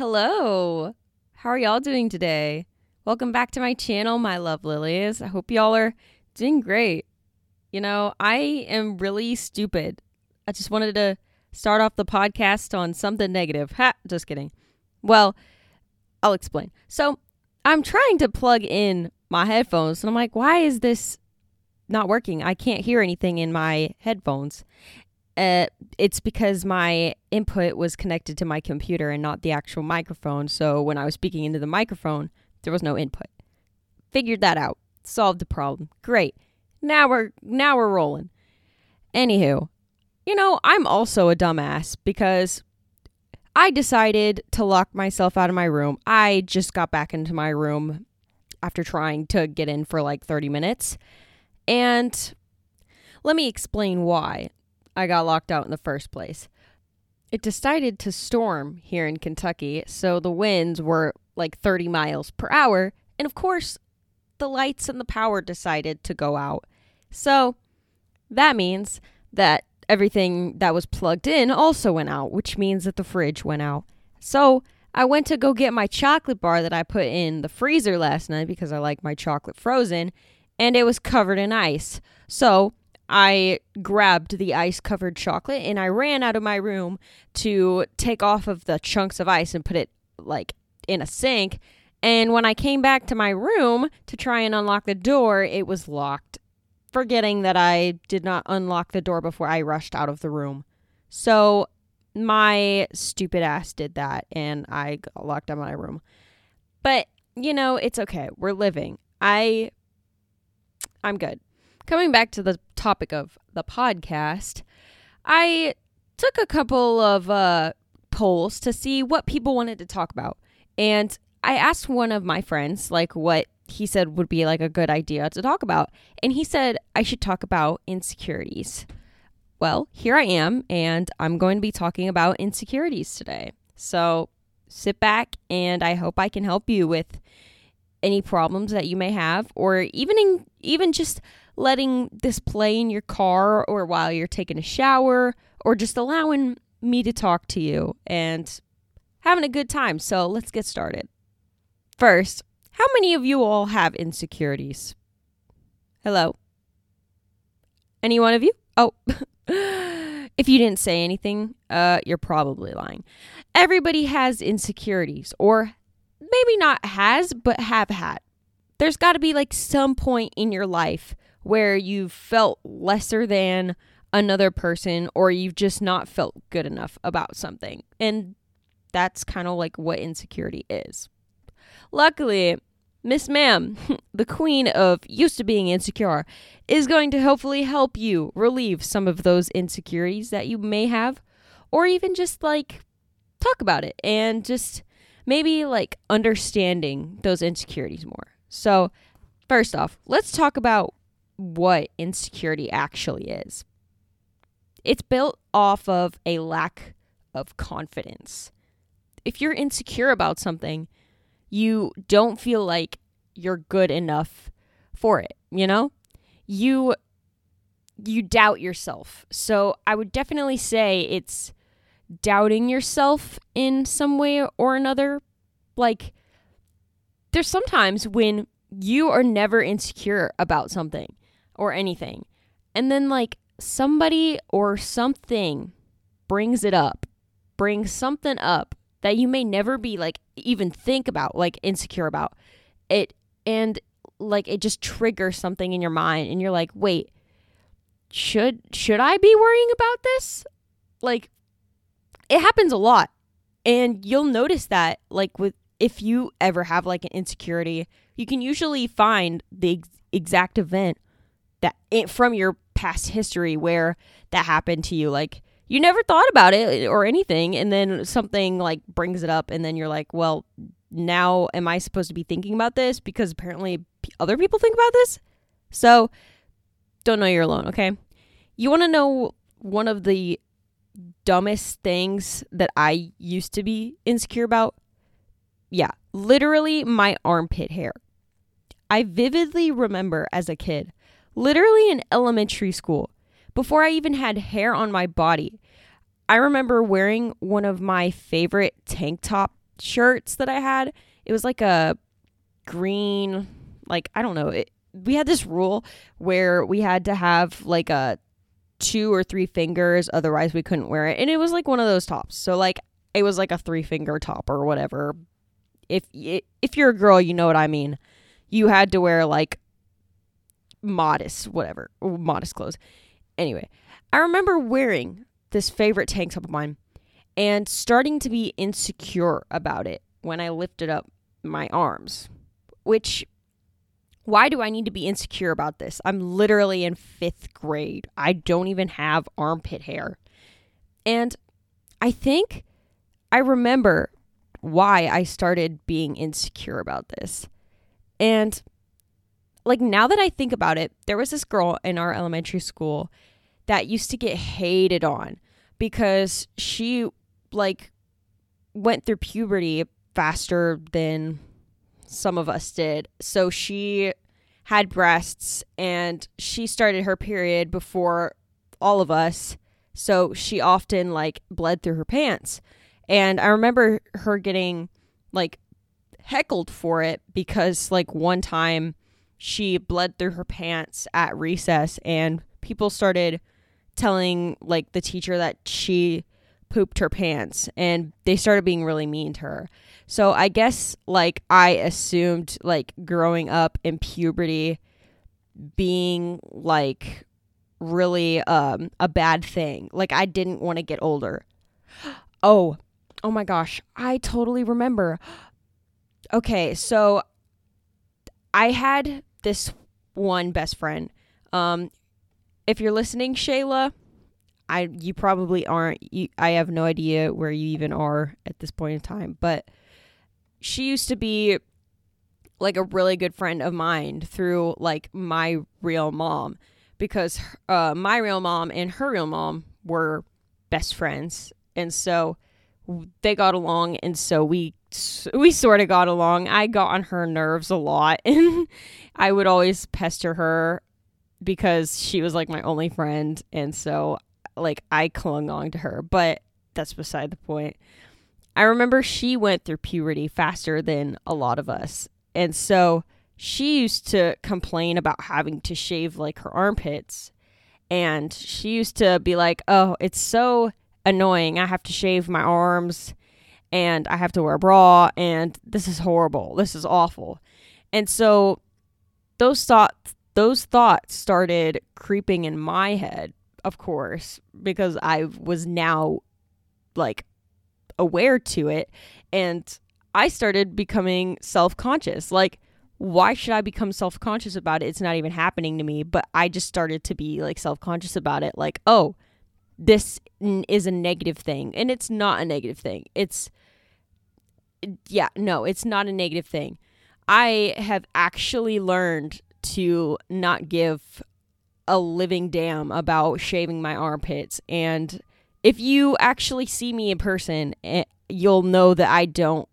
Hello. How are y'all doing today? Welcome back to my channel, my love lilies. I hope y'all are doing great. You know, I am really stupid. I just wanted to start off the podcast on something negative. Ha, just kidding. Well, I'll explain. So, I'm trying to plug in my headphones and I'm like, why is this not working? I can't hear anything in my headphones. Uh, it's because my input was connected to my computer and not the actual microphone. So when I was speaking into the microphone, there was no input. Figured that out. Solved the problem. Great. Now we're now we're rolling. Anywho, you know, I'm also a dumbass because I decided to lock myself out of my room. I just got back into my room after trying to get in for like 30 minutes. And let me explain why I got locked out in the first place. It decided to storm here in Kentucky, so the winds were like 30 miles per hour. And of course, the lights and the power decided to go out. So that means that everything that was plugged in also went out, which means that the fridge went out. So I went to go get my chocolate bar that I put in the freezer last night because I like my chocolate frozen, and it was covered in ice. So I grabbed the ice covered chocolate and I ran out of my room to take off of the chunks of ice and put it like in a sink. And when I came back to my room to try and unlock the door, it was locked, forgetting that I did not unlock the door before I rushed out of the room. So my stupid ass did that and I got locked out of my room. But, you know, it's okay. We're living. I I'm good. Coming back to the topic of the podcast, I took a couple of uh, polls to see what people wanted to talk about. And I asked one of my friends, like, what he said would be like a good idea to talk about. And he said I should talk about insecurities. Well, here I am, and I'm going to be talking about insecurities today. So sit back, and I hope I can help you with any problems that you may have, or even in, even just letting this play in your car or while you're taking a shower or just allowing me to talk to you and having a good time. So let's get started. First, how many of you all have insecurities? Hello? Any one of you? Oh, if you didn't say anything, uh, you're probably lying. Everybody has insecurities, or maybe not has, but have had. There's got to be like some point in your life where you've felt lesser than another person or you've just not felt good enough about something. And that's kind of like what insecurity is. Luckily, Miss Ma'am, the queen of used to being insecure, is going to hopefully help you relieve some of those insecurities that you may have, or even just like talk about it and just maybe like understanding those insecurities more. So, first off, let's talk about what insecurity actually is. It's built off of a lack of confidence. If you're insecure about something, you don't feel like you're good enough for it, you know? You you doubt yourself. So, I would definitely say it's doubting yourself in some way or another. Like there's sometimes when you are never insecure about something or anything. And then, like, somebody or something brings it up, brings something up that you may never be, like, even think about, like, insecure about it. And, like, it just triggers something in your mind. And you're like, wait, should, should I be worrying about this? Like, it happens a lot. And you'll notice that, like, with, if you ever have, like, an insecurity, you can usually find the ex- exact event that it, from your past history where that happened to you. Like you never thought about it eh, or anything and then something like brings it up and then you're like well now am i supposed to be thinking about this because apparently other people think about this? So don't know you're alone okay? You want to know one of the dumbest things that i used to be insecure about yeah literally my armpit hair i vividly remember as a kid literally in elementary school, before I even had hair on my body. I remember wearing one of my favorite tank top shirts that I had. It was like a green, like I don't know. It, we had this rule where we had to have like a two or three fingers, otherwise we couldn't wear it. And it was like one of those tops. So like it was like a three finger top or whatever. If if you're a girl, you know what I mean. You had to wear like modest, whatever, modest clothes. Anyway, I remember wearing this favorite tank top of mine and starting to be insecure about it when I lifted up my arms. Which, why do I need to be insecure about this? I'm literally in fifth grade. I don't even have armpit hair. And I think I remember why I started being insecure about this. And like now that I think about it, there was this girl in our elementary school that used to get hated on because she like went through puberty faster than some of us did. So she had breasts and she started her period before all of us. So she often like bled through her pants. And I remember her getting like heckled for it because like one time she bled through her pants at recess and people started telling like the teacher that she pooped her pants and they started being really mean to her. So I guess like I assumed like growing up in puberty being like really um a bad thing. Like I didn't want to get older. Oh, oh my gosh, I totally remember. Okay, so I had this one best friend. Um, if you're listening, Shayla, I you probably aren't. You, I have no idea where you even are at this point in time, but she used to be like a really good friend of mine through like my real mom because uh, my real mom and her real mom were best friends, and so they got along, and so we we sort of got along. I got on her nerves a lot, and I would always pester her because she was like my only friend, and so like I clung on to her. But that's beside the point. I remember she went through puberty faster than a lot of us, and so she used to complain about having to shave like her armpits, and she used to be like, "Oh, it's so." annoying. I have to shave my arms and I have to wear a bra and this is horrible. This is awful. And so those thoughts those thoughts started creeping in my head, of course, because I was now like aware to it and I started becoming self-conscious. Like why should I become self-conscious about it? It's not even happening to me, but I just started to be like self-conscious about it. Like, oh, this is a negative thing and it's not a negative thing it's yeah no it's not a negative thing i have actually learned to not give a living damn about shaving my armpits and if you actually see me in person eh, you'll know that i don't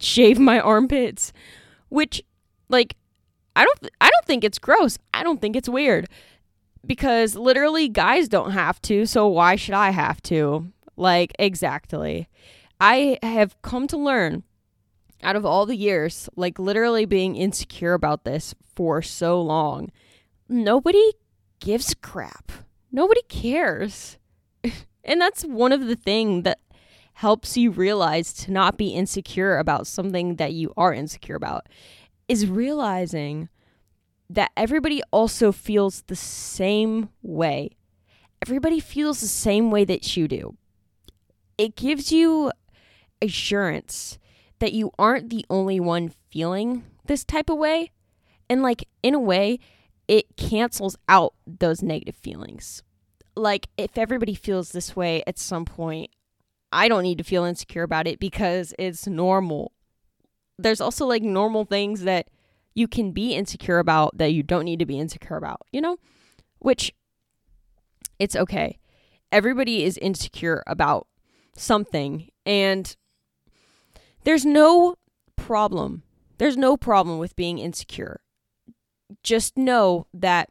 shave my armpits which like i don't i don't think it's gross i don't think it's weird because literally guys don't have to, so why should I have to? Like, exactly. I have come to learn out of all the years, like literally being insecure about this for so long, nobody gives a crap. Nobody cares. and that's one of the things that helps you realize to not be insecure about something that you are insecure about is realizing that everybody also feels the same way. Everybody feels the same way that you do. It gives you assurance that you aren't the only one feeling this type of way. And, like, in a way, it cancels out those negative feelings. Like, if everybody feels this way at some point, I don't need to feel insecure about it because it's normal. There's also like normal things that you can be insecure about that you don't need to be insecure about, you know? Which it's okay. Everybody is insecure about something and there's no problem. There's no problem with being insecure. Just know that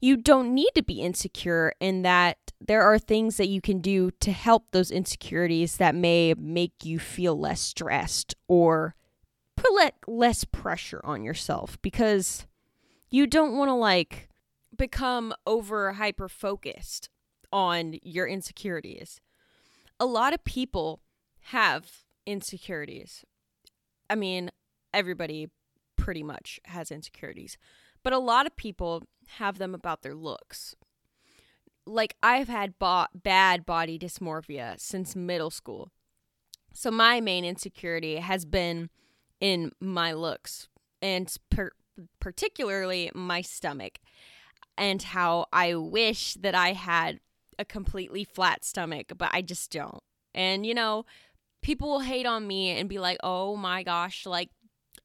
you don't need to be insecure and that there are things that you can do to help those insecurities that may make you feel less stressed or put less pressure on yourself because you don't want to like become over hyper focused on your insecurities. A lot of people have insecurities. I mean, everybody pretty much has insecurities, but a lot of people have them about their looks. Like, I've had bo- bad body dysmorphia since middle school. So, my main insecurity has been in my looks and per- particularly my stomach and how I wish that I had a completely flat stomach, but I just don't. And, you know, people will hate on me and be like, oh my gosh, like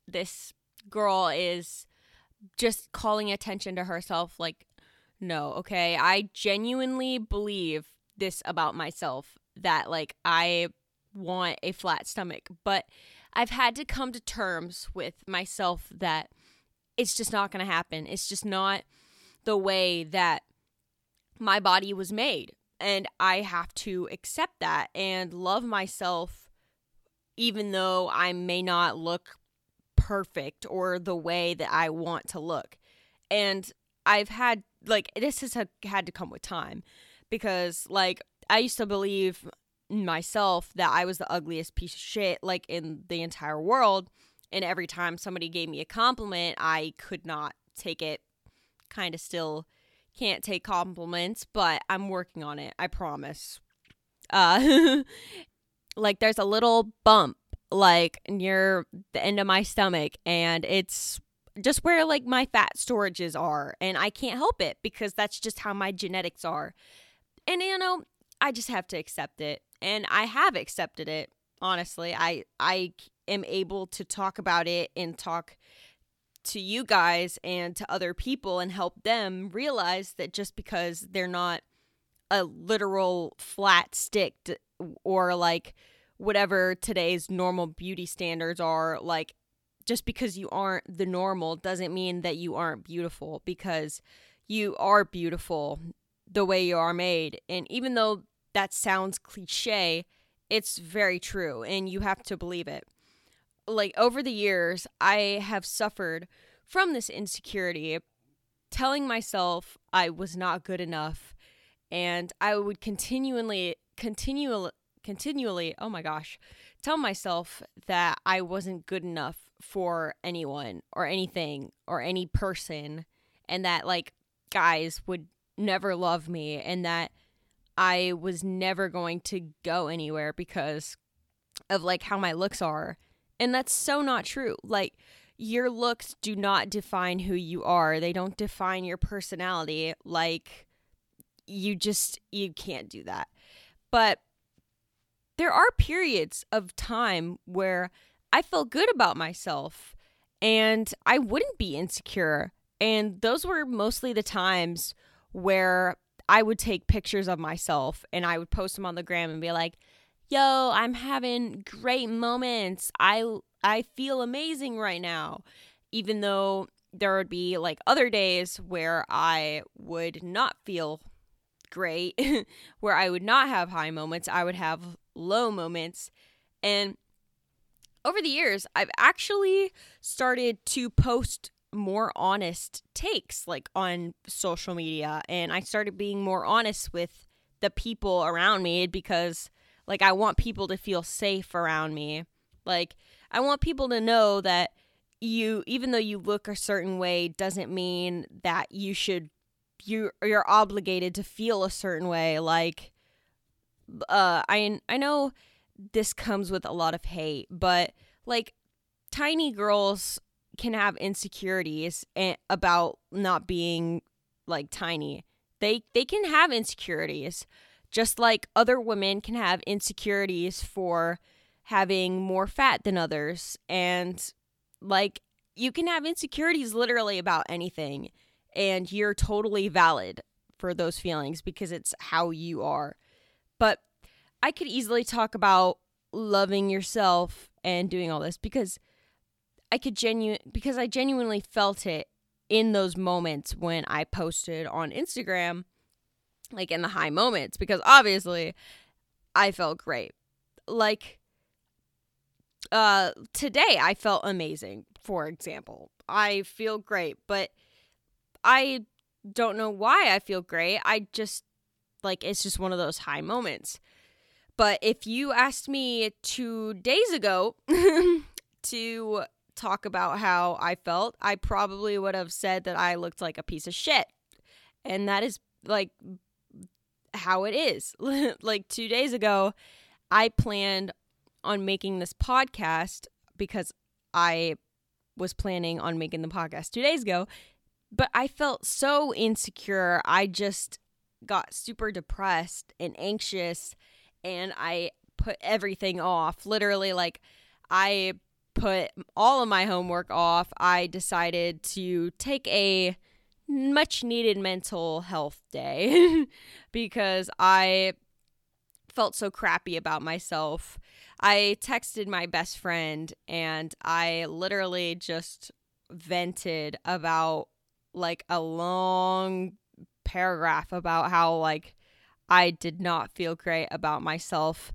this girl is just calling attention to herself. Like, no, okay. I genuinely believe this about myself that, like, I want a flat stomach, but I've had to come to terms with myself that it's just not going to happen. It's just not the way that my body was made. And I have to accept that and love myself, even though I may not look perfect or the way that I want to look. And I've had, like, this has had to come with time because, like, I used to believe myself that I was the ugliest piece of shit, like, in the entire world. And every time somebody gave me a compliment, I could not take it kind of still can't take compliments, but I'm working on it. I promise. Uh like there's a little bump like near the end of my stomach and it's just where like my fat storages are and I can't help it because that's just how my genetics are. And you know, I just have to accept it and I have accepted it. Honestly, I I am able to talk about it and talk to you guys and to other people and help them realize that just because they're not a literal flat stick or like whatever today's normal beauty standards are like just because you aren't the normal doesn't mean that you aren't beautiful because you are beautiful the way you are made. And even though that sounds cliche it's very true and you have to believe it. Like over the years, I have suffered from this insecurity, telling myself I was not good enough, and I would continually, continually, continually, oh my gosh, tell myself that I wasn't good enough for anyone or anything or any person, and that like guys would never love me, and that I was never going to go anywhere because of like how my looks are and that's so not true. Like, your looks do not define who you are, they don't define your personality. Like, you just, you can't do that. But there are periods of time where I felt good about myself and I wouldn't be insecure. And those were mostly the times where I would take pictures of myself and I would post them on the gram and be like, yo, I'm having great moments. I I feel amazing right now. Even though there would be like other days where I would not feel great, where I would not have high moments, I would have low moments. And over the years, I've actually started to post more honest takes like on social media and I started being more honest with the people around me because like, I want people to feel safe around me. Like, I want people to know that you, even though you look a certain way, doesn't mean that you should, you, you're obligated to feel a certain way. Like, uh, I, I know this comes with a lot of hate, but like, tiny girls can have insecurities about not being like tiny. They they can have insecurities just like other women can have insecurities for having more fat than others. And like you can have insecurities literally about anything. And you're totally valid for those feelings because it's how you are. But I could easily talk about loving yourself and doing all this because I could genuine because I genuinely felt it in those moments when I posted on Instagram, like in the high moments, because obviously I felt great. Like uh today I felt amazing, for example. I feel great, but I don't know why I feel great. I just like it's just one of those high moments. But if you asked me 2 days ago to talk about how I felt, I probably would have said that I looked like a piece of shit. And that is like how it is. like 2 days ago, I planned on making this podcast because I was planning on making the podcast 2 days ago, but I felt so insecure. I just got super depressed and anxious and I put everything off. Literally like I put all of my homework off. I decided to take a much needed mental health day because I felt so crappy about myself. I texted my best friend and I literally just vented about like a long paragraph about how like I did not feel great about myself.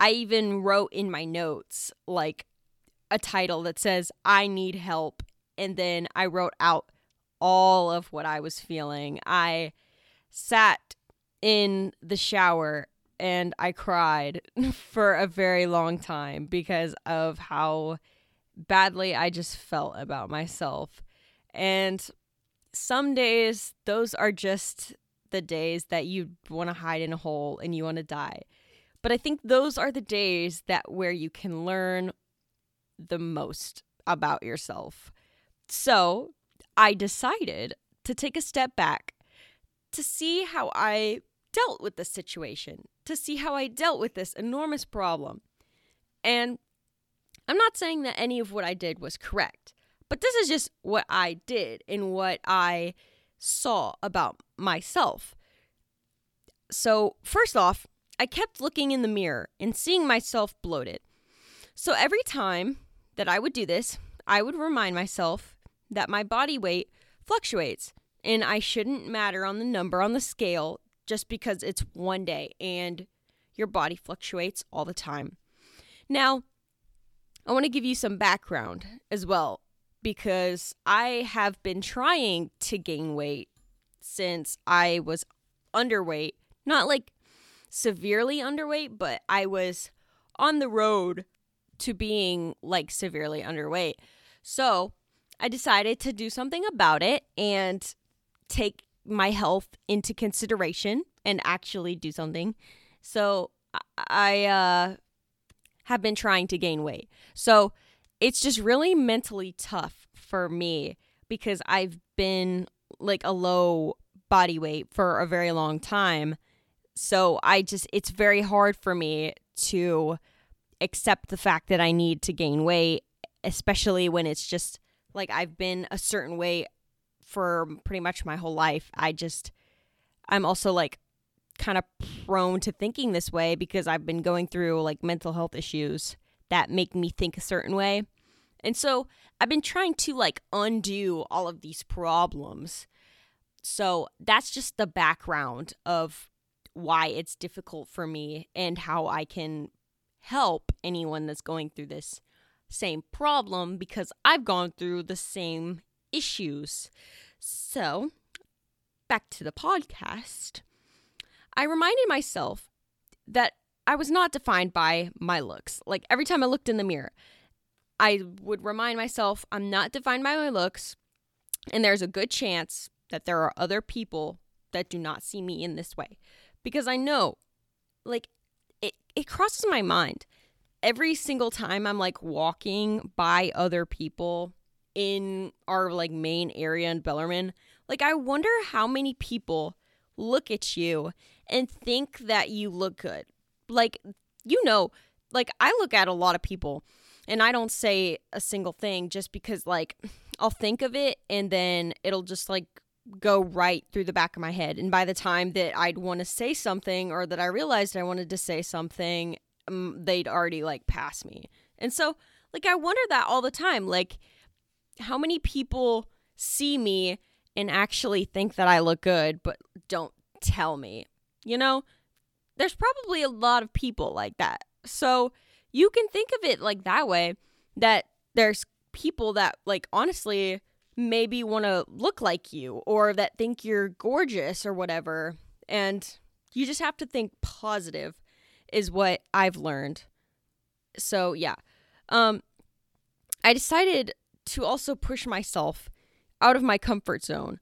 I even wrote in my notes like a title that says I need help and then I wrote out all of what I was feeling. I sat in the shower and I cried for a very long time because of how badly I just felt about myself. And some days, those are just the days that you want to hide in a hole and you want to die. But I think those are the days that where you can learn the most about yourself. So I decided to take a step back to see how I dealt with the situation, to see how I dealt with this enormous problem. And I'm not saying that any of what I did was correct, but this is just what I did and what I saw about myself. So, first off, I kept looking in the mirror and seeing myself bloated. So, every time that I would do this, I would remind myself that my body weight fluctuates and I shouldn't matter on the number on the scale just because it's one day and your body fluctuates all the time. Now, I want to give you some background as well because I have been trying to gain weight since I was underweight. Not like severely underweight, but I was on the road to being like severely underweight. So I decided to do something about it and take my health into consideration and actually do something. So I uh, have been trying to gain weight. So it's just really mentally tough for me because I've been like a low body weight for a very long time. So I just, it's very hard for me to accept the fact that I need to gain weight, especially when it's just like I've been a certain weight for pretty much my whole life. I just, I'm also like kind of prone to thinking this way because I've been going through like mental health issues that make me think a certain way. And so I've been trying to like undo all of these problems. So that's just the background of why it's difficult for me and how I can help anyone that's going through this same problem because I've gone through the same issues. So, back to the podcast. I reminded myself that I was not defined by my looks. Like every time I looked in the mirror, I would remind myself I'm not defined by my looks, and there's a good chance that there are other people that do not see me in this way. Because I know, like, it, it crosses my mind every single time I'm like walking by other people in our like main area in Bellarmine, like I wonder how many people look at you and think that you look good. Like, you know, like I look at a lot of people and I don't say a single thing just because like I'll think of it and then it'll just like go right through the back of my head. And by the time that I'd want to say something or that I realized I wanted to say something, um, they'd already like pass me. And so, like, I wonder that all the time. Like, how many people see me and actually think that I look good, but don't tell me. You know, there's probably a lot of people like that. So you can think of it like that way that there's people that, like, honestly, maybe want to look like you or that think you're gorgeous or whatever. And you just have to think positive, is what I've learned. So, yeah. Um, I decided to also push myself out of my comfort zone.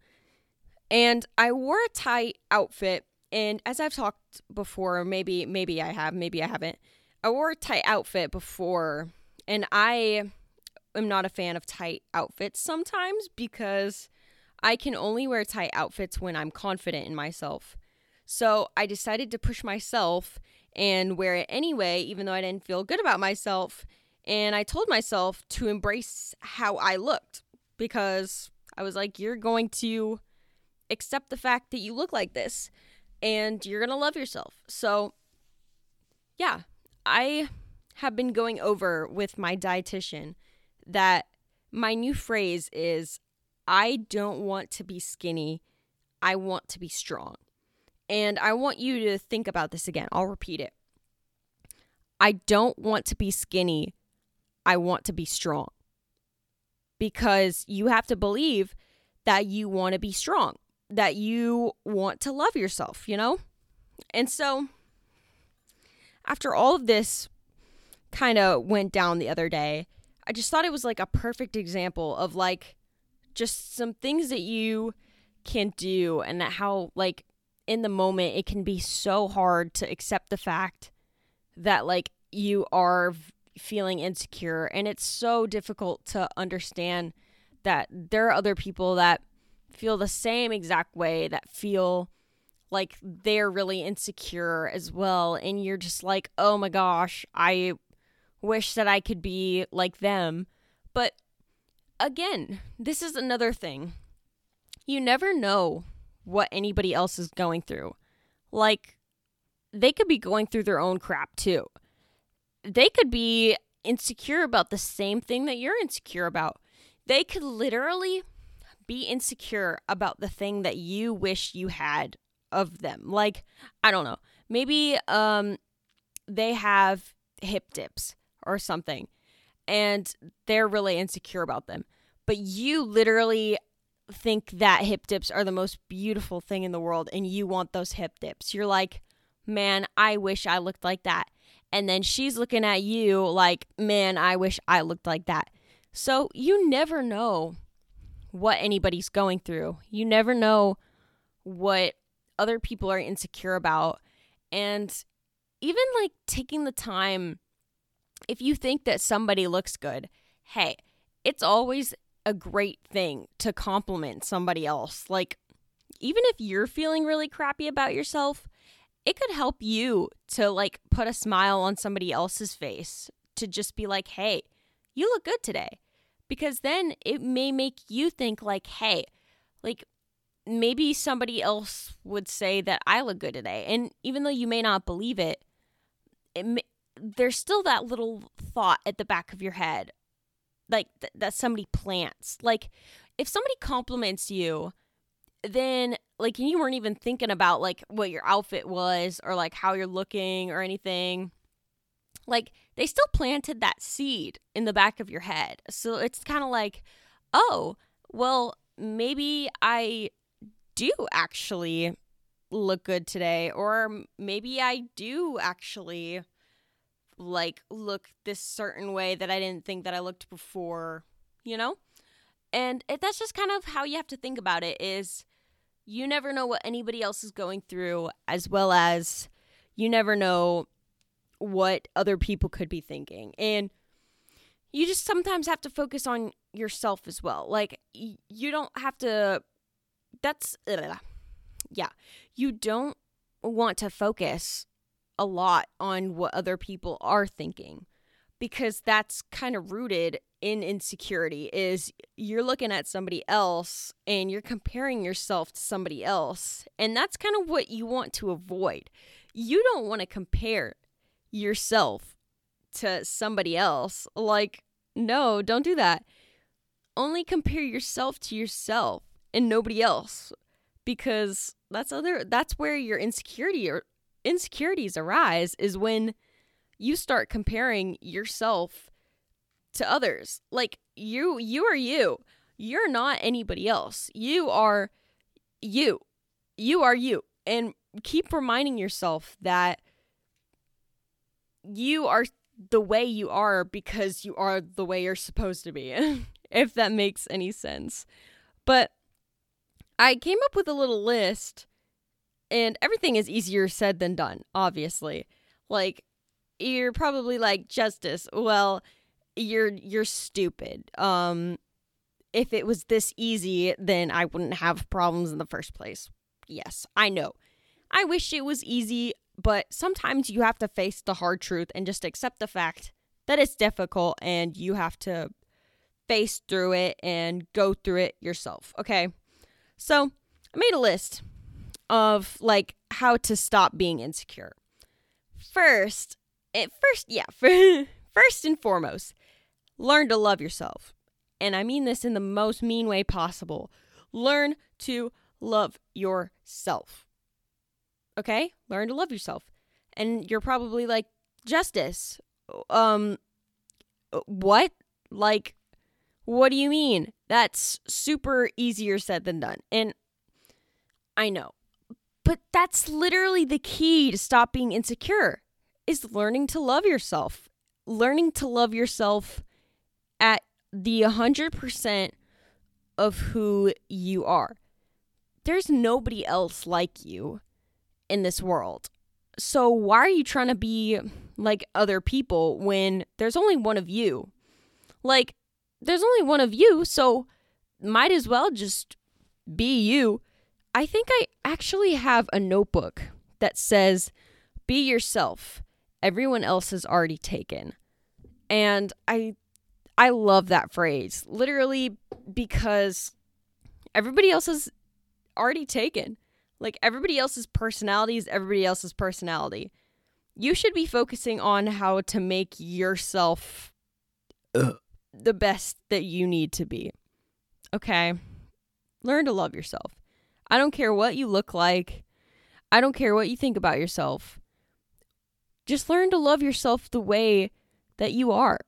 And I wore a tight outfit and as I've talked before, maybe maybe I have, maybe I haven't. I wore a tight outfit before and I am not a fan of tight outfits sometimes because I can only wear tight outfits when I'm confident in myself. So I decided to push myself and wear it anyway, even though I didn't feel good about myself. And I told myself to embrace how I looked because I was like, you're going to accept the fact that you look like this and you're going to love yourself. So, yeah, I have been going over with my dietitian that my new phrase is I don't want to be skinny, I want to be strong. And I want you to think about this again. I'll repeat it. I don't want to be skinny, I want to be strong. Because you have to believe that you want to be strong that you want to love yourself, you know? And so, after all of this kind of went down the other day, I just thought it was like a perfect example of like just some things that you can do and that how like in the moment it can be so hard to accept the fact that like you are feeling insecure and it's so difficult to understand that there are other people that feel the same exact way that feel like they're really insecure as well. And you're just like oh my gosh i wish that i could be like them. But again this is another thing. You never know what anybody else is going through. Like they could be going through their own crap too. They could be insecure about the same thing that you're insecure about. They could literally be insecure about the thing that you wish you had of them. Like, I don't know. Maybe um they have hip dips or something and they're really insecure about them. But you literally think that hip dips are the most beautiful thing in the world and you want those hip dips. You're like, "Man, I wish I looked like that." And then she's looking at you like, "Man, I wish I looked like that." So, you never know what anybody's going through. You never know what other people are insecure about. And even like taking the time, if you think that somebody looks good, hey, it's always a great thing to compliment somebody else. Like, even if you're feeling really crappy about yourself, it could help you to like put a smile on somebody else's face to just be like, hey, you look good today because then it may make you think like hey like maybe somebody else would say that i look good today. And even though you may not believe it, it may, there's still that little thought at the back of your head like th- that somebody plants. Like if somebody compliments you then like you weren't even thinking about like what your outfit was or like how you're looking or anything like they still planted that seed in the back of your head. So it's kind of like, oh, well, maybe I do actually look good today, or maybe I do actually like look this certain way that I didn't think that I looked before, you know? And that's just kind of how you have to think about it is you never know what anybody else is going through as well as you never know what other people could be thinking. And you just sometimes have to focus on yourself as well. Like, you don't have to, that's, yeah, you don't want to focus a lot on what other people are thinking because that's kind of rooted in insecurity is you're looking at somebody else and you're comparing yourself to somebody else and that's kind of what you want to avoid you don't want to compare yourself to somebody else. Like, no, don't do that. only compare yourself to yourself and nobody else because that's other that's where your insecurity or insecurities arise is when you start comparing yourself to others. Like you you are you. You're not anybody else. You are you. You are you. And keep reminding yourself that you are the way you are because you are the way you're supposed to be, if that makes any sense. But I came up with a little list, and everything is easier said than done, obviously. Like, you're probably like, Justice, well, you're you're stupid. Um if it was this easy, then I wouldn't have problems in the first place. Yes, I know. I wish it was easy, but sometimes you have to face the hard truth and just accept the fact that it's difficult and you have to face through it and go through it yourself. Okay. So I made a list of like how to stop being insecure. First, it first, yeah, first and foremost, learn to love yourself. And I mean this in the most mean way possible. Learn to love yourself. Okay? Learn to love yourself. And you're probably like, Justice, um, what? Like, what do you mean? That's super easier said than done. And I know. But that's literally the key to stop being insecure is learning to love yourself. Learning to love yourself at the 100% of who you are. There's nobody else like you in this world. So why are you trying to be like other people when there's only one of you? Like there's only one of you, so might as well just be you. I think I actually have a notebook that says be yourself. Everyone else is already taken. And I I love that phrase. Literally because everybody else is already taken. Like everybody else's personality is everybody else's personality. You should be focusing on how to make yourself the best that you need to be. Okay? Learn to love yourself. I don't care what you look like. I don't care what you think about yourself. Just learn to love yourself the way that you are.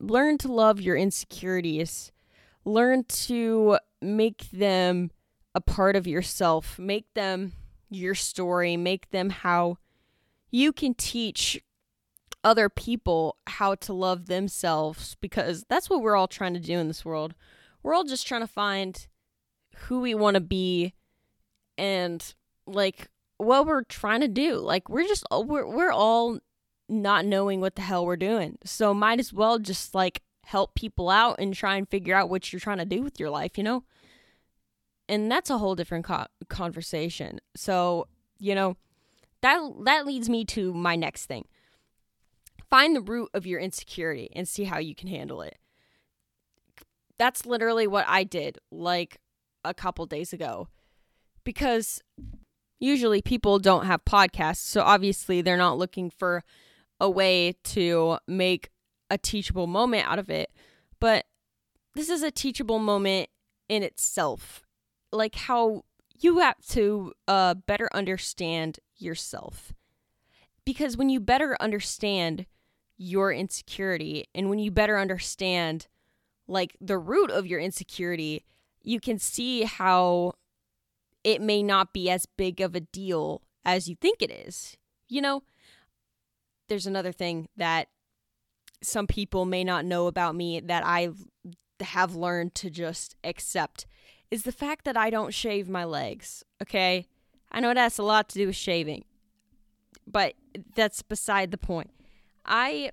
Learn to love your insecurities. Learn to make them a part of yourself. Make them your story. Make them how you can teach other people how to love themselves because that's what we're all trying to do in this world. We're all just trying to find who we want to be and like what we're trying to do. Like we're just uh, we're we're all not knowing what the hell we're doing. So might as well just like help people out and try and figure out what you're trying to do with your life, you know? And that's a whole different co- conversation. So, you know, that that leads me to my next thing. Find the root of your insecurity and see how you can handle it. That's literally what I did like a couple days ago. Because usually people don't have podcasts, so obviously they're not looking for a way to make a teachable moment out of it. But this is a teachable moment in itself. Like how you have to uh, better understand yourself. Because when you better understand your insecurity and when you better understand like the root of your insecurity, you can see how it may not be as big of a deal as you think it is. You know, there's another thing that some people may not know about me that I have learned to just accept is the fact that I don't shave my legs. Okay? I know it has a lot to do with shaving, but that's beside the point. I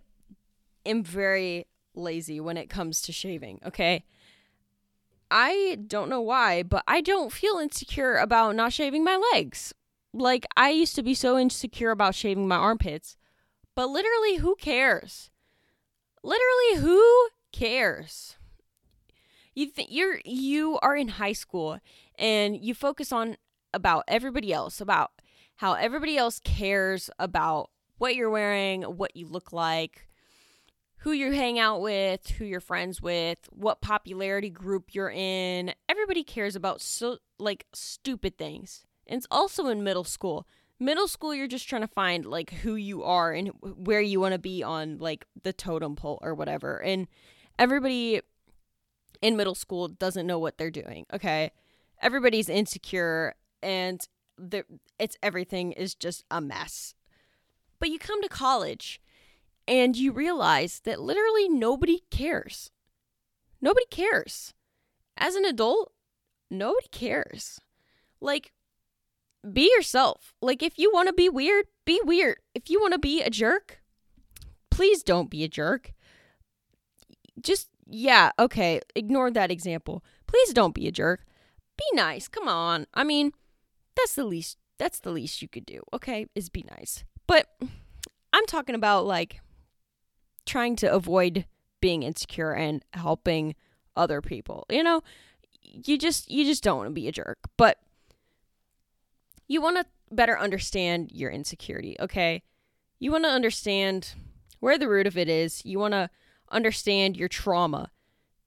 am very lazy when it comes to shaving, okay? I don't know why, but I don't feel insecure about not shaving my legs. Like, I used to be so insecure about shaving my armpits but literally, who cares? Literally, who cares? You think you're you are in high school and you focus on about everybody else, about how everybody else cares about what you're wearing, what you look like, who you hang out with, who you're friends with, what popularity group you're in. Everybody cares about so like stupid things. And it's also in middle school. Middle school you're just trying to find like who you are and where you want to be on like the totem pole or whatever. And everybody in middle school doesn't know what they're doing, okay? Everybody's insecure and the, it's everything is just a mess. But you come to college and you realize that literally nobody cares. Nobody cares. As an adult, nobody cares. Like, be yourself. Like, if you want to be weird, be weird. If you want to be a jerk, please don't be a jerk. Just, yeah, okay, ignore that example. Please don't be a jerk. Be nice. Come on. I mean, that's the least that's the least you could do, okay? Is be nice. But I'm talking about like trying to avoid being insecure and helping other people. You know, you just you just don't want to be a jerk, but you want to better understand your insecurity, okay? You want to understand where the root of it is. You want to understand your trauma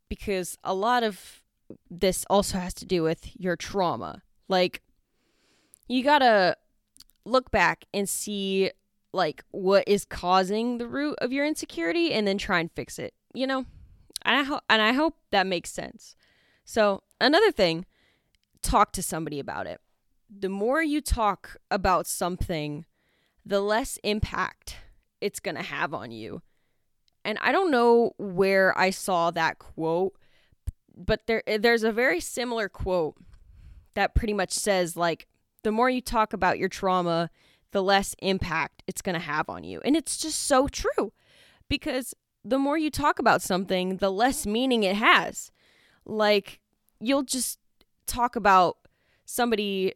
because a lot of this also has to do with your trauma. Like you got to look back and see like what is causing the root of your insecurity and then try and fix it, you know? And I ho- and I hope that makes sense. So, another thing, talk to somebody about it. The more you talk about something, the less impact it's to have on you. And I don't know where I saw that quote, but there there's a very similar quote that pretty much says like the more you talk about your trauma, the less impact it's going to have on you. And it's just so true because the more you talk about something, the less meaning it has. Like you'll just talk about somebody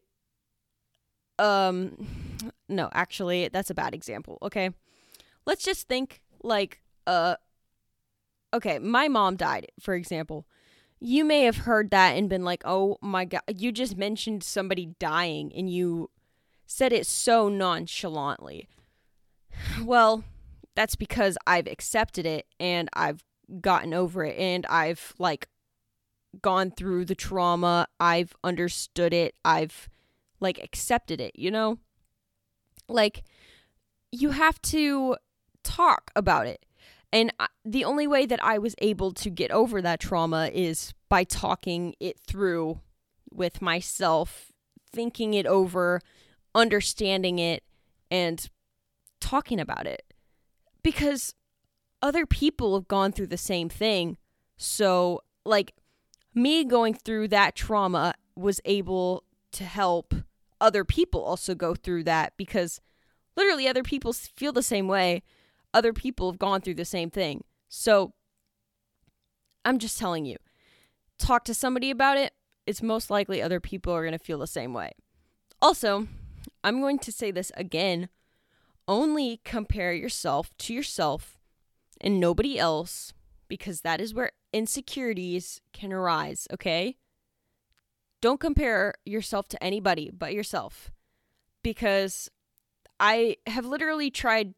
um no, actually that's a bad example. Okay. Let's just think like uh okay, my mom died, for example. You may have heard that and been like, "Oh my god, you just mentioned somebody dying and you said it so nonchalantly. Well, that's because I've accepted it and I've gotten over it and I've like gone through the trauma, I've understood it, I've like accepted it, you know? Like you have to talk about it. And I, the only way that I was able to get over that trauma is by talking it through with myself, thinking it over, understanding it and talking about it because other people have gone through the same thing. So, like, me going through that trauma was able to help other people also go through that because literally other people feel the same way. Other people have gone through the same thing. So, I'm just telling you, talk to somebody about it. It's most likely other people are going to feel the same way. Also, I'm going to say this again. Only compare yourself to yourself and nobody else because that is where insecurities can arise, okay? Don't compare yourself to anybody but yourself because I have literally tried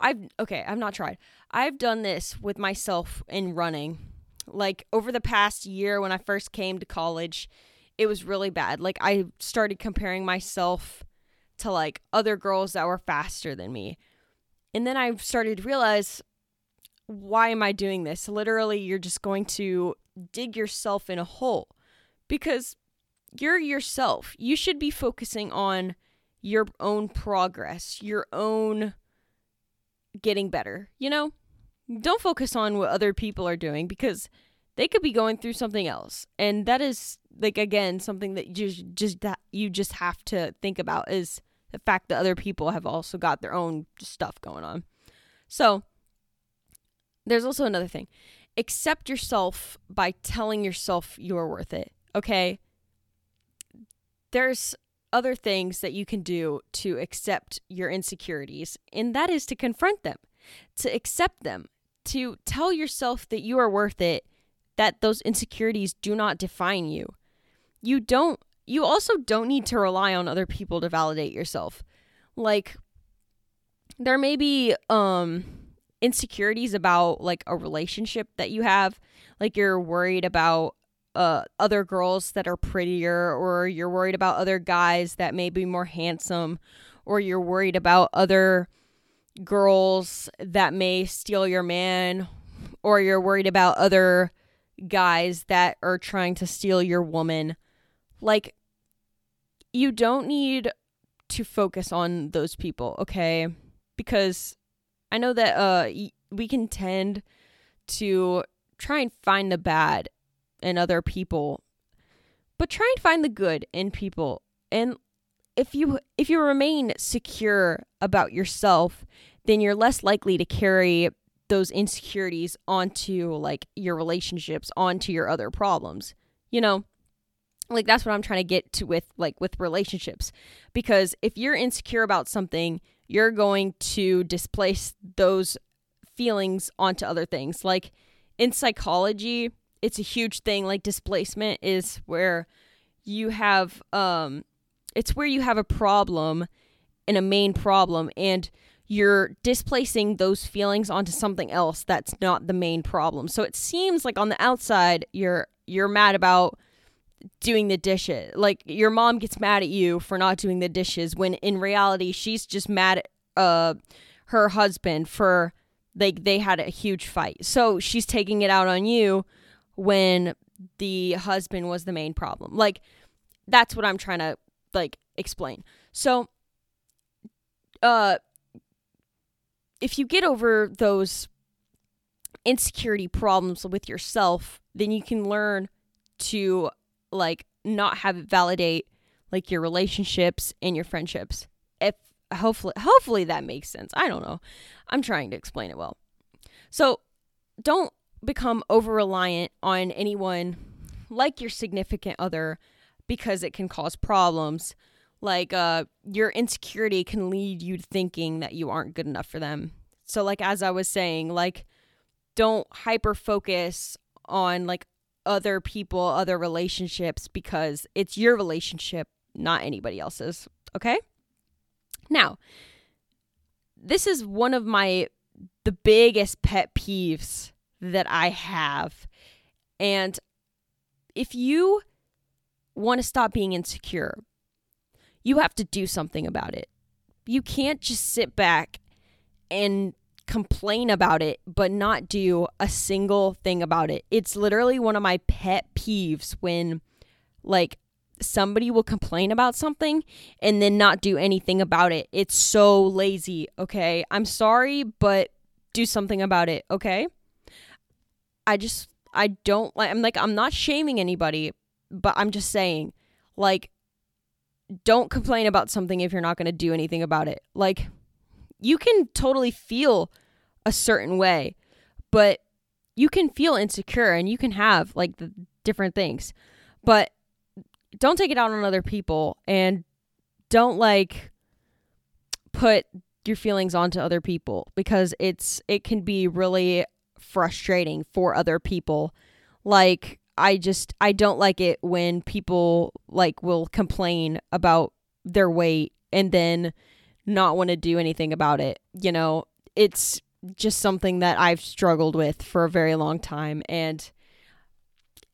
I've okay, I've not tried. I've done this with myself in running. Like over the past year when I first came to college, it was really bad. Like I started comparing myself to like other girls that were faster than me. And then I started to realize why am I doing this? Literally, you're just going to dig yourself in a hole because you're yourself. You should be focusing on your own progress, your own getting better, you know? Don't focus on what other people are doing because they could be going through something else. And that is like again something that you just, that you just have to think about is the fact that other people have also got their own stuff going on. So, there's also another thing. Accept yourself by telling yourself you're worth it. Okay? There's other things that you can do to accept your insecurities, and that is to confront them, to accept them, to tell yourself that you are worth it that those insecurities do not define you. You don't you also don't need to rely on other people to validate yourself. Like there may be um insecurities about like a relationship that you have, like you're worried about uh other girls that are prettier or you're worried about other guys that may be more handsome or you're worried about other girls that may steal your man or you're worried about other guys that are trying to steal your woman. Like, you don't need to focus on those people, okay? Because I know that uh we can tend to try and find the bad in other people, but try and find the good in people. And if you if you remain secure about yourself, then you're less likely to carry those insecurities onto like your relationships, onto your other problems. You know, like that's what I'm trying to get to with like with relationships. Because if you're insecure about something, you're going to displace those feelings onto other things. Like in psychology, it's a huge thing like displacement is where you have um it's where you have a problem and a main problem and you're displacing those feelings onto something else that's not the main problem. So it seems like on the outside you're you're mad about doing the dishes. Like your mom gets mad at you for not doing the dishes when in reality she's just mad at uh her husband for like they had a huge fight. So she's taking it out on you when the husband was the main problem. Like that's what I'm trying to like explain. So uh if you get over those insecurity problems with yourself, then you can learn to like not have it validate like your relationships and your friendships. If hopefully hopefully that makes sense. I don't know. I'm trying to explain it well. So, don't become over reliant on anyone like your significant other because it can cause problems. Like uh your insecurity can lead you to thinking that you aren't good enough for them. So like as I was saying, like don't hyper focus on like other people, other relationships because it's your relationship, not anybody else's. Okay? Now, this is one of my the biggest pet peeves that I have. And if you want to stop being insecure, you have to do something about it. You can't just sit back and complain about it but not do a single thing about it. It's literally one of my pet peeves when like somebody will complain about something and then not do anything about it. It's so lazy, okay? I'm sorry, but do something about it, okay? I just I don't like I'm like I'm not shaming anybody, but I'm just saying like don't complain about something if you're not going to do anything about it. Like you can totally feel a certain way, but you can feel insecure and you can have like the different things. But don't take it out on other people and don't like put your feelings onto other people because it's it can be really frustrating for other people. Like I just I don't like it when people like will complain about their weight and then not want to do anything about it. You know, it's just something that I've struggled with for a very long time and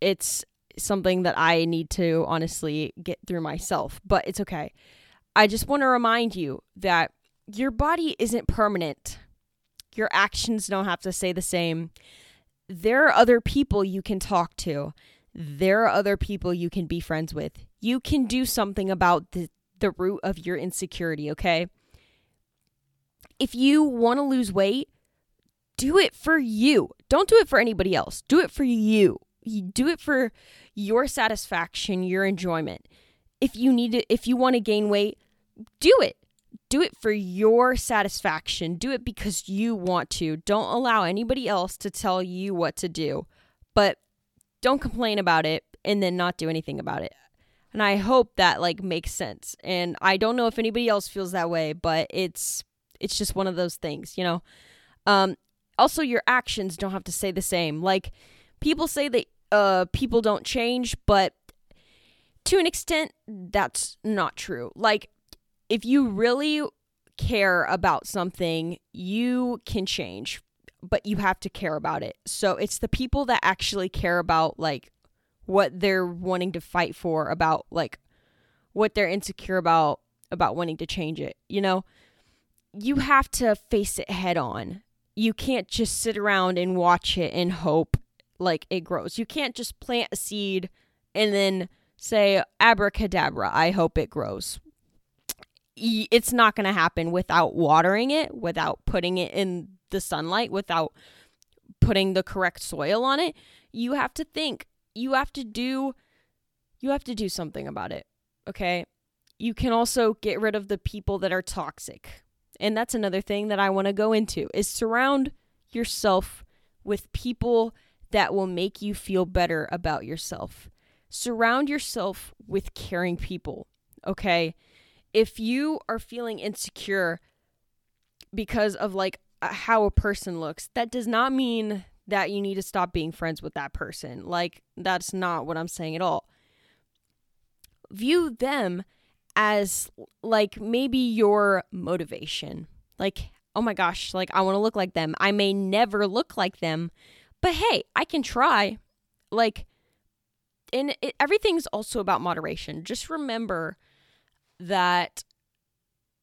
it's something that I need to honestly get through myself, but it's okay. I just want to remind you that your body isn't permanent. Your actions don't have to stay the same. There are other people you can talk to. There are other people you can be friends with. You can do something about the, the root of your insecurity, okay? If you want to lose weight, do it for you. Don't do it for anybody else. Do it for you. You do it for your satisfaction, your enjoyment. If you need to if you want to gain weight, do it. Do it for your satisfaction. Do it because you want to. Don't allow anybody else to tell you what to do. But don't complain about it and then not do anything about it. And I hope that like makes sense. And I don't know if anybody else feels that way, but it's it's just one of those things, you know. Um also your actions don't have to say the same. Like people say that uh people don't change, but to an extent that's not true. Like if you really care about something, you can change. but you have to care about it. So it's the people that actually care about like what they're wanting to fight for, about like what they're insecure about, about wanting to change it. You know, you have to face it head on. You can't just sit around and watch it and hope like it grows. You can't just plant a seed and then say abracadabra, I hope it grows. It's not going to happen without watering it, without putting it in the sunlight, without putting the correct soil on it. You have to think. You have to do you have to do something about it. Okay? You can also get rid of the people that are toxic. And that's another thing that I want to go into is surround yourself with people that will make you feel better about yourself. Surround yourself with caring people, okay? If you are feeling insecure because of like uh, how a person looks, that does not mean that you need to stop being friends with that person. Like, that's not what I'm saying at all. View them as like maybe your motivation. Like, oh my gosh, like I want to look like them. I may never look like them, but hey, I can try. Like, and it, everything's also about moderation. Just remember that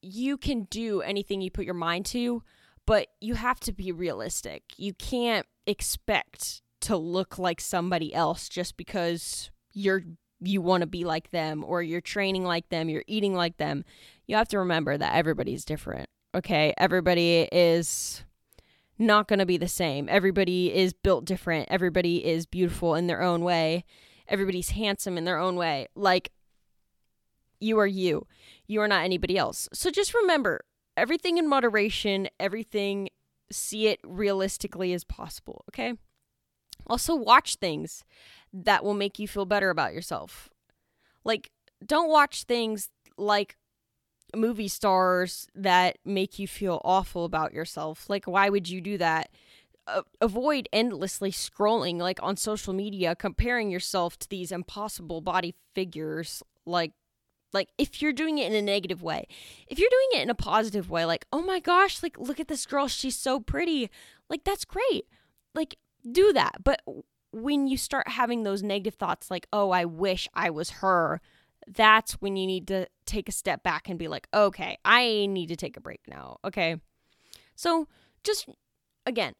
you can do anything you put your mind to, but you have to be realistic. You can't expect to look like somebody else just because you're you want to be like them or you're training like them, you're eating like them. You have to remember that everybody's different. Okay? Everybody is not going to be the same. Everybody is built different. Everybody is beautiful in their own way. Everybody's handsome in their own way. Like, you are you. You are not anybody else. So just remember everything in moderation, everything, see it realistically as possible, okay? Also, watch things that will make you feel better about yourself. Like, don't watch things like movie stars that make you feel awful about yourself. Like, why would you do that? Avoid endlessly scrolling like on social media comparing yourself to these impossible body figures like like if you're doing it in a negative way if you're doing it in a positive way like oh my gosh like look at this girl she's so pretty like that's great like do that but when you start having those negative thoughts like oh i wish i was her that's when you need to take a step back and be like, okay, I need to take a break now. Okay. So just again,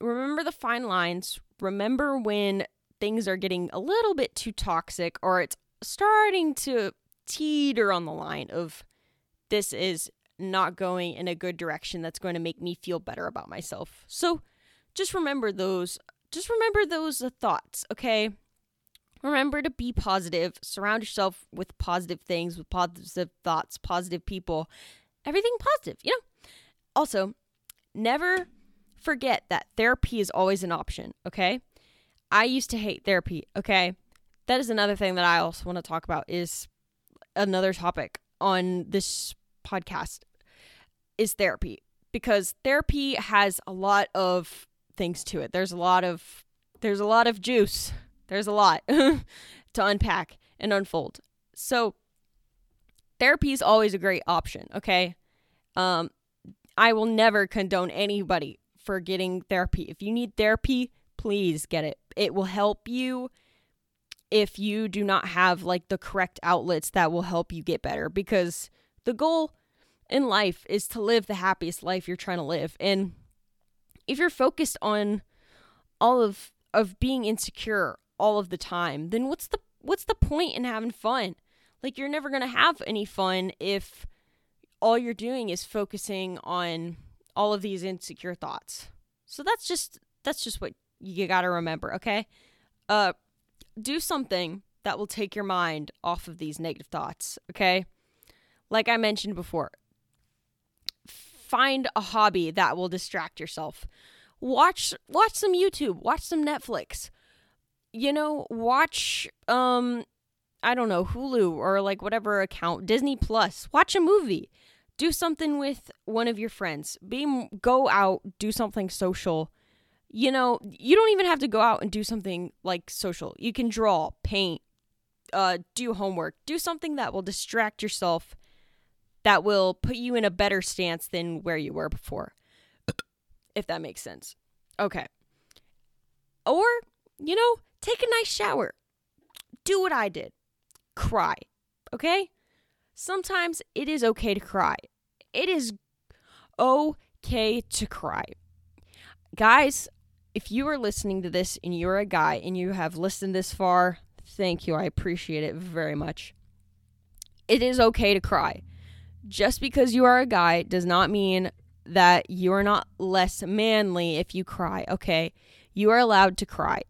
remember the fine lines. Remember when things are getting a little bit too toxic or it's starting to teeter on the line of this is not going in a good direction that's going to make me feel better about myself. So just remember those just remember those thoughts, okay? Remember to be positive. Surround yourself with positive things, with positive thoughts, positive people. Everything positive, you know? Also, never forget that therapy is always an option, okay? I used to hate therapy, okay? That is another thing that I also want to talk about is another topic on this podcast is therapy because therapy has a lot of things to it. There's a lot of there's a lot of juice there's a lot to unpack and unfold. So, therapy is always a great option, okay? Um, I will never condone anybody for getting therapy. If you need therapy, please get it. It will help you if you do not have like the correct outlets that will help you get better because the goal in life is to live the happiest life you're trying to live. And if you're focused on all of of being insecure, all of the time, then what's the what's the point in having fun? Like you're never going to have any fun if all you're doing is focusing on all of these insecure thoughts. So that's just that's just what you got to remember, okay? Uh do something that will take your mind off of these negative thoughts, okay? Like I mentioned before, find a hobby that will distract yourself. Watch watch some YouTube, watch some Netflix you know, watch um I don't know, Hulu or like whatever account, Disney Plus. Watch a movie. Do something with one of your friends. Be go out, do something social. You know, you don't even have to go out and do something like social. You can draw, paint, uh do homework. Do something that will distract yourself that will put you in a better stance than where you were before. if that makes sense. Okay. Or, you know, take a nice shower. Do what I did. Cry. Okay? Sometimes it is okay to cry. It is okay to cry. Guys, if you are listening to this and you're a guy and you have listened this far, thank you. I appreciate it very much. It is okay to cry. Just because you are a guy does not mean that you are not less manly if you cry. Okay, you are allowed to cry.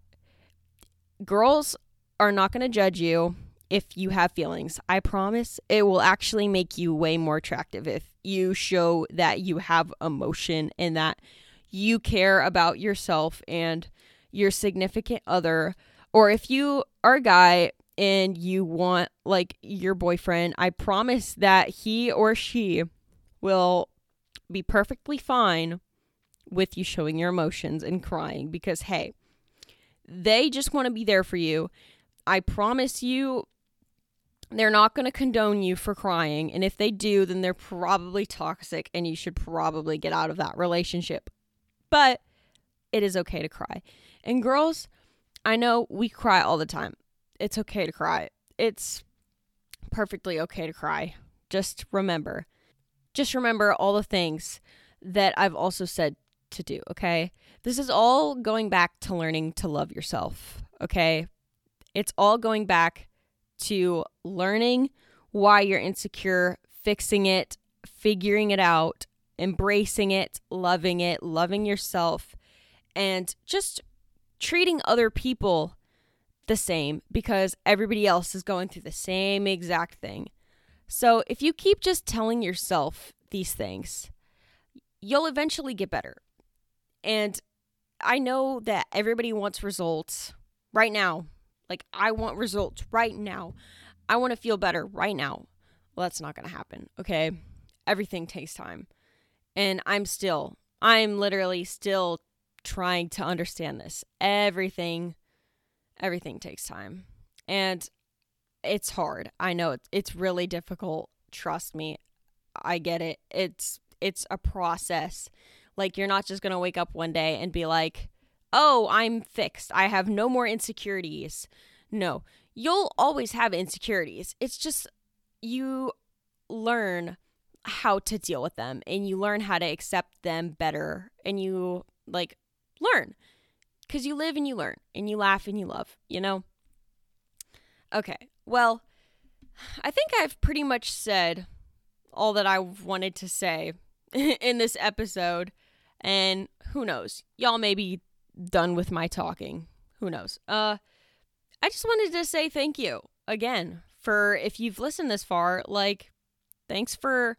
Girls are not going to judge you if you have feelings. I promise it will actually make you way more attractive if you show that you have emotion and that you care about yourself and your significant other. Or if you are a guy and you want like your boyfriend, I promise that he or she will be perfectly fine with you showing your emotions and crying because, hey, they just want to be there for you. I promise you, they're not going to condone you for crying. And if they do, then they're probably toxic and you should probably get out of that relationship. But it is okay to cry. And girls, I know we cry all the time. It's okay to cry. It's perfectly okay to cry. Just remember just remember all the things that I've also said to do, okay? This is all going back to learning to love yourself, okay? It's all going back to learning why you're insecure, fixing it, figuring it out, embracing it, loving it, loving yourself, and just treating other people the same because everybody else is going through the same exact thing. So if you keep just telling yourself these things, you'll eventually get better. And I know that everybody wants results right now. Like, I want results right now. I want to feel better right now. Well, that's not going to happen. Okay. Everything takes time. And I'm still, I'm literally still trying to understand this. Everything, everything takes time. And it's hard. I know it's it's really difficult. Trust me. I get it. It's it's a process. Like you're not just going to wake up one day and be like, "Oh, I'm fixed. I have no more insecurities." No. You'll always have insecurities. It's just you learn how to deal with them and you learn how to accept them better and you like learn cuz you live and you learn and you laugh and you love, you know? Okay. Well, I think I've pretty much said all that I wanted to say in this episode. And who knows? Y'all may be done with my talking. Who knows? Uh I just wanted to say thank you again for if you've listened this far, like thanks for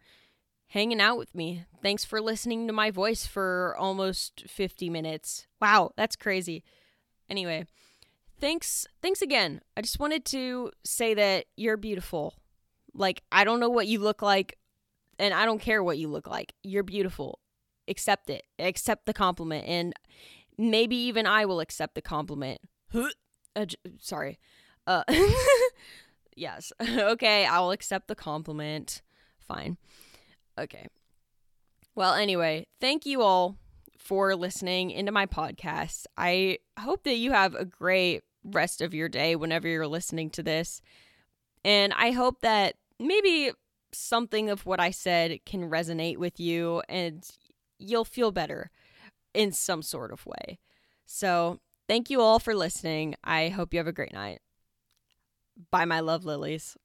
hanging out with me. Thanks for listening to my voice for almost 50 minutes. Wow, that's crazy. Anyway, thanks thanks again. I just wanted to say that you're beautiful. Like I don't know what you look like and I don't care what you look like. You're beautiful. Accept it. Accept the compliment and maybe even I will accept the compliment. Uh, sorry. Uh yes. okay, I'll accept the compliment. Fine. Okay. Well, anyway, thank you all for listening into my podcast. I hope that you have a great rest of your day whenever you're listening to this. And I hope that maybe something of what I said can resonate with you and you'll feel better in some sort of way. So, thank you all for listening. I hope you have a great night. Bye, my love lilies.